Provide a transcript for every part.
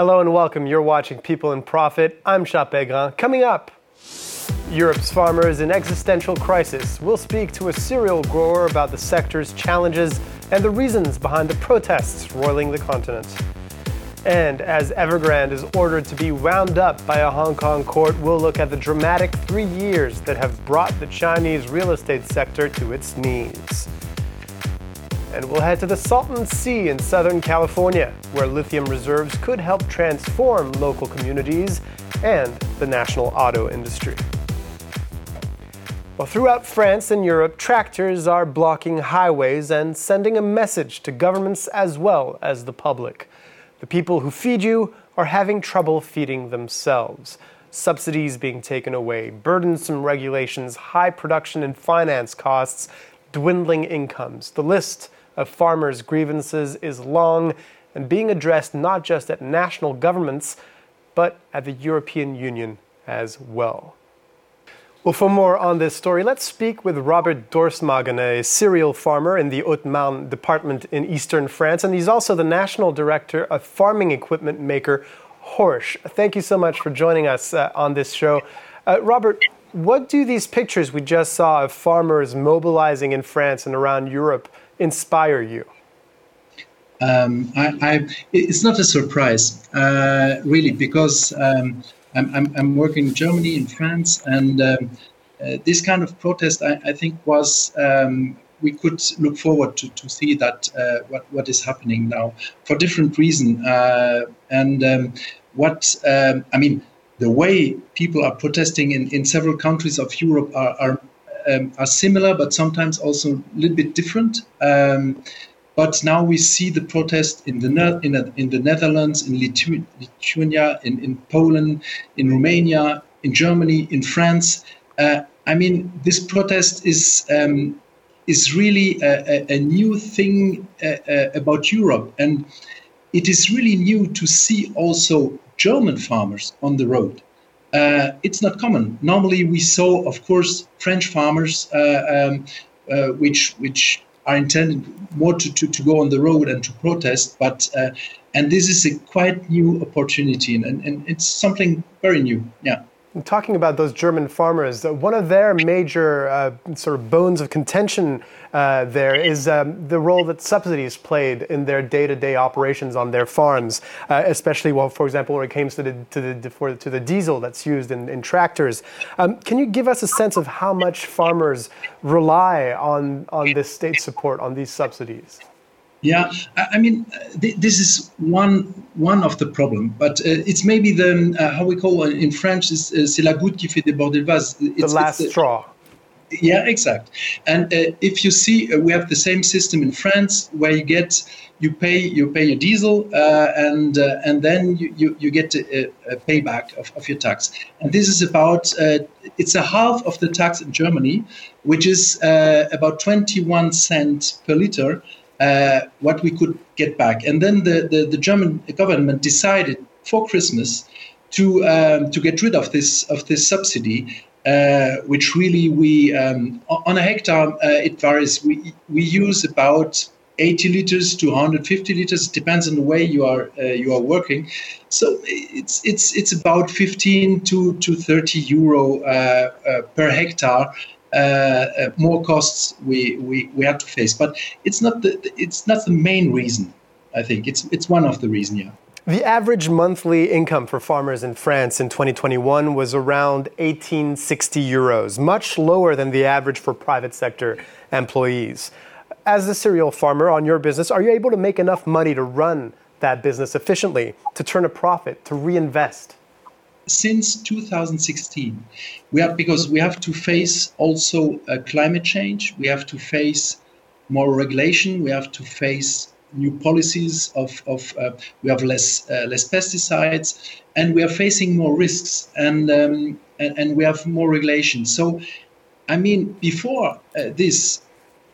Hello and welcome. You're watching People in Profit. I'm Pellegrin. Coming up, Europe's farmers in existential crisis. We'll speak to a cereal grower about the sector's challenges and the reasons behind the protests roiling the continent. And as Evergrande is ordered to be wound up by a Hong Kong court, we'll look at the dramatic three years that have brought the Chinese real estate sector to its knees. And we'll head to the Salton Sea in Southern California, where lithium reserves could help transform local communities and the national auto industry. Well, throughout France and Europe, tractors are blocking highways and sending a message to governments as well as the public. The people who feed you are having trouble feeding themselves. Subsidies being taken away, burdensome regulations, high production and finance costs, dwindling incomes. The list of farmers' grievances is long and being addressed not just at national governments, but at the European Union as well. Well, for more on this story, let's speak with Robert Dorsmagen, a cereal farmer in the Haute-Marne department in eastern France, and he's also the national director of farming equipment maker Horsch. Thank you so much for joining us uh, on this show. Uh, Robert, what do these pictures we just saw of farmers mobilizing in France and around Europe inspire you? Um, I, I, it's not a surprise, uh, really, because um, I'm, I'm, I'm, working in Germany, in France, and um, uh, this kind of protest, I, I think, was um, we could look forward to, to see that uh, what, what is happening now for different reasons. Uh, and um, what um, I mean, the way people are protesting in, in several countries of Europe are, are um, are similar, but sometimes also a little bit different. Um, but now we see the protest in the in, a, in the Netherlands, in Lithu- Lithuania, in, in Poland, in Romania, in Germany, in France. Uh, I mean, this protest is um, is really a, a, a new thing uh, uh, about Europe, and it is really new to see also German farmers on the road uh, it's not common. Normally, we saw, of course, French farmers, uh, um, uh, which which are intended more to, to, to, go on the road and to protest. But uh, and this is a quite new opportunity, and, and it's something very new. Yeah. Talking about those German farmers, one of their major uh, sort of bones of contention uh, there is um, the role that subsidies played in their day-to-day operations on their farms, uh, especially, well, for example, when it comes to the to the for, to the diesel that's used in, in tractors. Um, can you give us a sense of how much farmers rely on on this state support on these subsidies? Yeah, I mean, th- this is one one of the problem, but uh, it's maybe the uh, how we call it in French is uh, c'est la goutte qui fait déborder le vase. It's, the last it's, straw. Yeah, exact. And uh, if you see, uh, we have the same system in France where you get you pay you pay your diesel uh, and and then you, you, you get a, a payback of, of your tax. And this is about it's a half of the tax in Germany, which is about 21 cent per liter uh, what we could get back. And then the, the, the German government decided for Christmas to um, to get rid of this of this subsidy, uh, which really we um, on a hectare uh, it varies. We we use about 80 liters to 150 liters. It depends on the way you are uh, you are working. So it's it's it's about 15 to to 30 euro uh, uh, per hectare Uh, uh, more costs we, we, we have to face. But it's not the it's not the main reason. I think it's it's one of the reasons. Yeah. The average monthly income for farmers in France in 2021 was around 1860 euros, much lower than the average for private sector employees. As a cereal farmer on your business, are you able to make enough money to run that business efficiently, to turn a profit, to reinvest? Since 2016 we have because we have to face also uh, climate change we have to face more regulation we have to face new policies of, of uh, we have less uh, less pesticides and we are facing more risks and, um, and, and we have more regulation so i mean before uh, this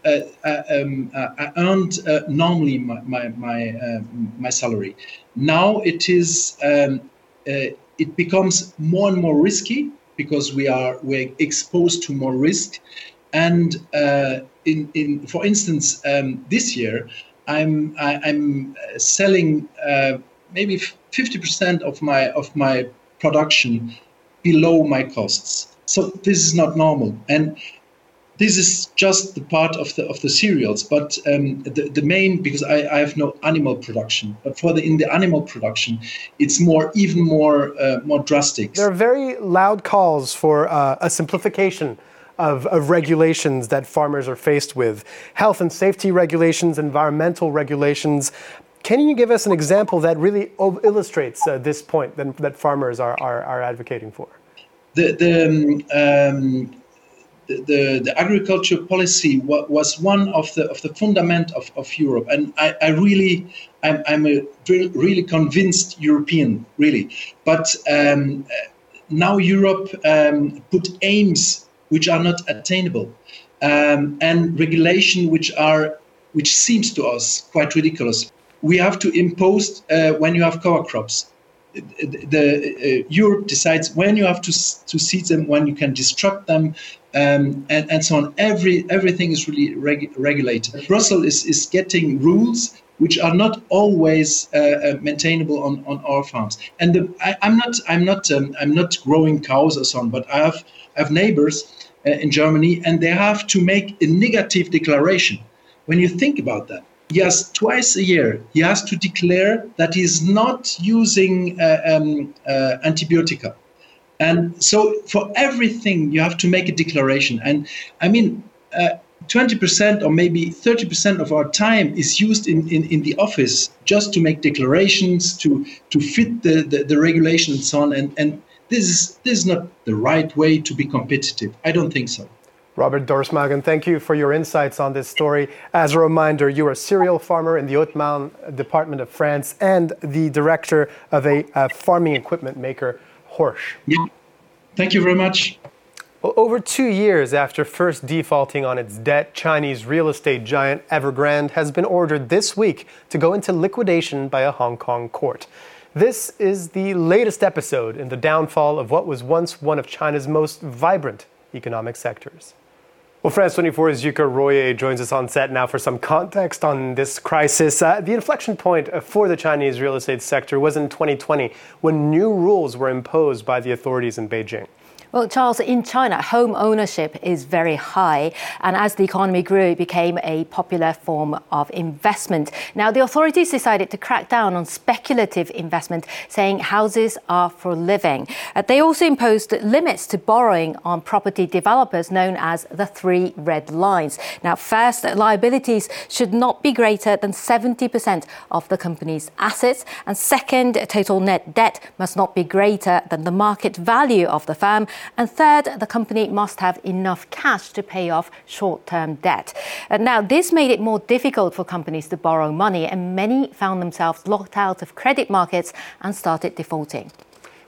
uh, uh, um, I earned normally my my my, my, salary. Now it is um, it becomes more and more risky because we are we're exposed to more risk. And uh, in, in for instance, um, this year I'm I, am i am selling uh, maybe 50% of my of my production below my costs. So this is not normal. And this is just the part of the of the cereals, but um, the, the main because I, I have no animal production, but for the in the animal production, it's more even more uh, more drastic. There are very loud calls for uh, a simplification of, of regulations that farmers are faced with, health and safety regulations, environmental regulations. Can you give us an example that really illustrates uh, this point that, that farmers are, are, are advocating for? The, the um, the, the agriculture policy was one of the of the fundament of, of Europe, and I, I really I'm, I'm a really convinced European, really. But um, now Europe um, put aims which are not attainable, um, and regulation which are which seems to us quite ridiculous. We have to impose uh, when you have cover crops the uh, Europe decides when you have to to seed them, when you can destruct them, um, and, and so on. Every everything is really reg- regulated. Brussels is, is getting rules which are not always uh, uh, maintainable on, on our farms. And the, I, am not I'm not um, I'm not growing cows or so on, but I have I have neighbors uh, in Germany, and they have to make a negative declaration. When you think about that, he has twice a year he has to declare that he's not using uh, um, uh, antibiotica. And so for everything you have to make a declaration. And i mean uh, 20% or maybe 30% of our time is used in, in, in, the office just to make declarations to to fit the, the, the regulation and so on. And, and this is this is not the right way to be competitive. I don't think so Robert Dorsmagen, thank you for your insights on this story. As a reminder, you're a cereal farmer in the Haute-Marne department of France and the director of a, a farming equipment maker, Horsch. Yeah. Thank you very much. Well, over two years after first defaulting on its debt, Chinese real estate giant Evergrande has been ordered this week to go into liquidation by a Hong Kong court. This is the latest episode in the downfall of what was once one of China's most vibrant economic sectors. Well, France 24's Yuka Royer joins us on set now for some context on this crisis. Uh, the inflection point for the Chinese real estate sector was in 2020 when new rules were imposed by the authorities in Beijing. Well, Charles, in China, home ownership is very high, and as the economy grew, it became a popular form of investment. Now, the authorities decided to crack down on speculative investment, saying houses are for living. Uh, they also imposed limits to borrowing on property developers, known as the three red lines. Now, first, liabilities should not be greater than 70% of the company's assets, and second, total net debt must not be greater than the market value of the firm and third, the company must have enough cash to pay off short term debt. Uh, now, this made it more difficult for companies to borrow money, and many found themselves locked out of credit markets and started defaulting.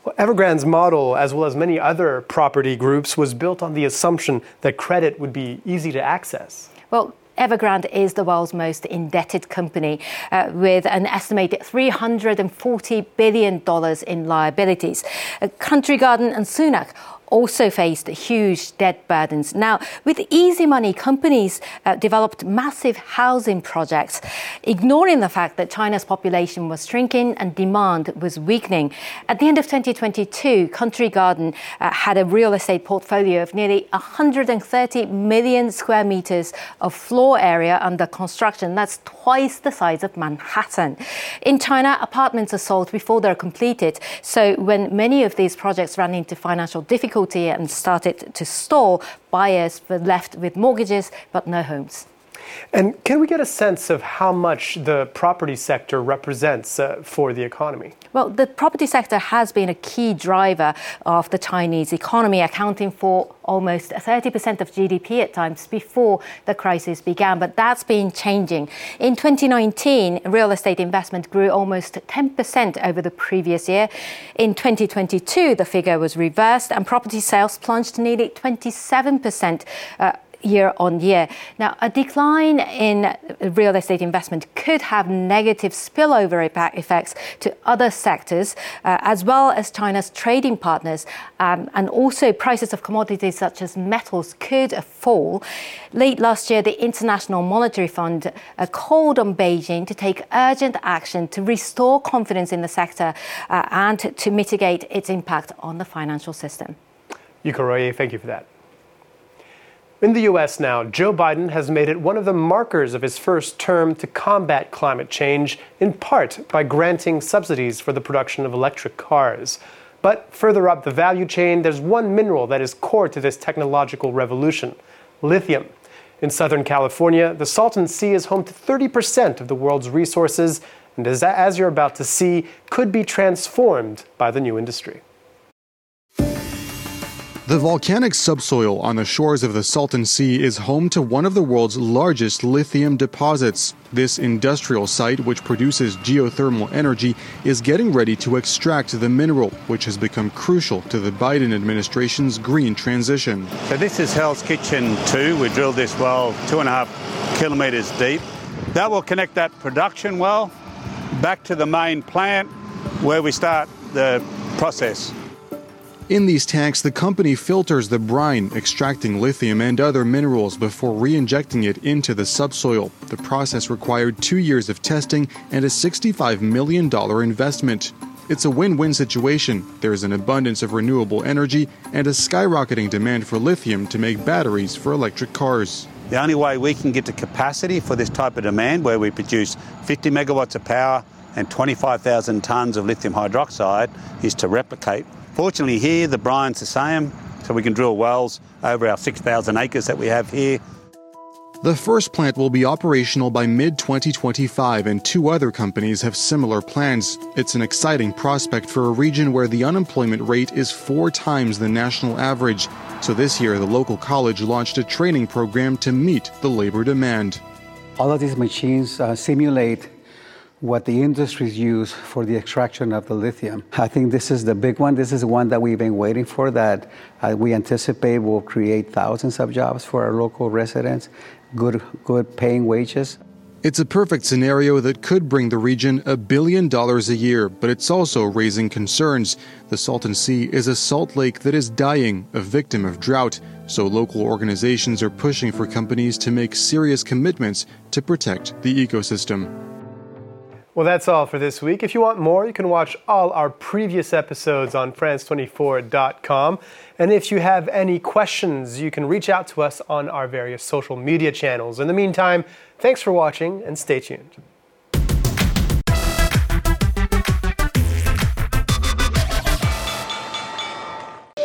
Well, Evergrande's model, as well as many other property groups, was built on the assumption that credit would be easy to access. Well, Evergrande is the world's most indebted company uh, with an estimated $340 billion in liabilities. Uh, Country Garden and Sunac also faced huge debt burdens. Now, with easy money, companies uh, developed massive housing projects, ignoring the fact that China's population was shrinking and demand was weakening. At the end of 2022, Country Garden uh, had a real estate portfolio of nearly 130 million square meters of floor area under construction. That's twice the size of Manhattan. In China, apartments are sold before they're completed. So when many of these projects ran into financial difficulties, difficulty and started to stall, buyers were left with mortgages but no homes. And can we get a sense of how much the property sector represents uh, for the economy? Well, the property sector has been a key driver of the Chinese economy, accounting for almost 30% of GDP at times before the crisis began, but that's been changing. In 2019, real estate investment grew almost 10% over the previous year. In 2022, the figure was reversed and property sales plunged nearly 27%. Uh, year on year. Now, a decline in real estate investment could have negative spillover effects to other sectors, uh, as well as China's trading partners. Um, and also, prices of commodities such as metals could fall. Late last year, the International Monetary Fund uh, called on Beijing to take urgent action to restore confidence in the sector uh, and to mitigate its impact on the financial system. Yuka Royer, thank you for that. In the US now, Joe Biden has made it one of the markers of his first term to combat climate change, in part by granting subsidies for the production of electric cars. But further up the value chain, there's one mineral that is core to this technological revolution lithium. In Southern California, the Salton Sea is home to 30% of the world's resources, and as, as you're about to see, could be transformed by the new industry. The volcanic subsoil on the shores of the Salton Sea is home to one of the world's largest lithium deposits. This industrial site, which produces geothermal energy, is getting ready to extract the mineral, which has become crucial to the Biden administration's green transition. So, this is Hell's Kitchen 2. We drilled this well two and a half kilometres deep. That will connect that production well back to the main plant where we start the process. In these tanks, the company filters the brine, extracting lithium and other minerals before re injecting it into the subsoil. The process required two years of testing and a $65 million investment. It's a win win situation. There's an abundance of renewable energy and a skyrocketing demand for lithium to make batteries for electric cars. The only way we can get to capacity for this type of demand, where we produce 50 megawatts of power and 25,000 tonnes of lithium hydroxide, is to replicate Fortunately, here the brine's the same, so we can drill wells over our 6,000 acres that we have here. The first plant will be operational by mid 2025, and two other companies have similar plans. It's an exciting prospect for a region where the unemployment rate is four times the national average. So this year, the local college launched a training program to meet the labor demand. All of these machines uh, simulate what the industries use for the extraction of the lithium. I think this is the big one. This is the one that we've been waiting for that uh, we anticipate will create thousands of jobs for our local residents, good, good paying wages. It's a perfect scenario that could bring the region a billion dollars a year, but it's also raising concerns. The Salton Sea is a salt lake that is dying, a victim of drought, so local organizations are pushing for companies to make serious commitments to protect the ecosystem. Well, that's all for this week. If you want more, you can watch all our previous episodes on France24.com. And if you have any questions, you can reach out to us on our various social media channels. In the meantime, thanks for watching and stay tuned.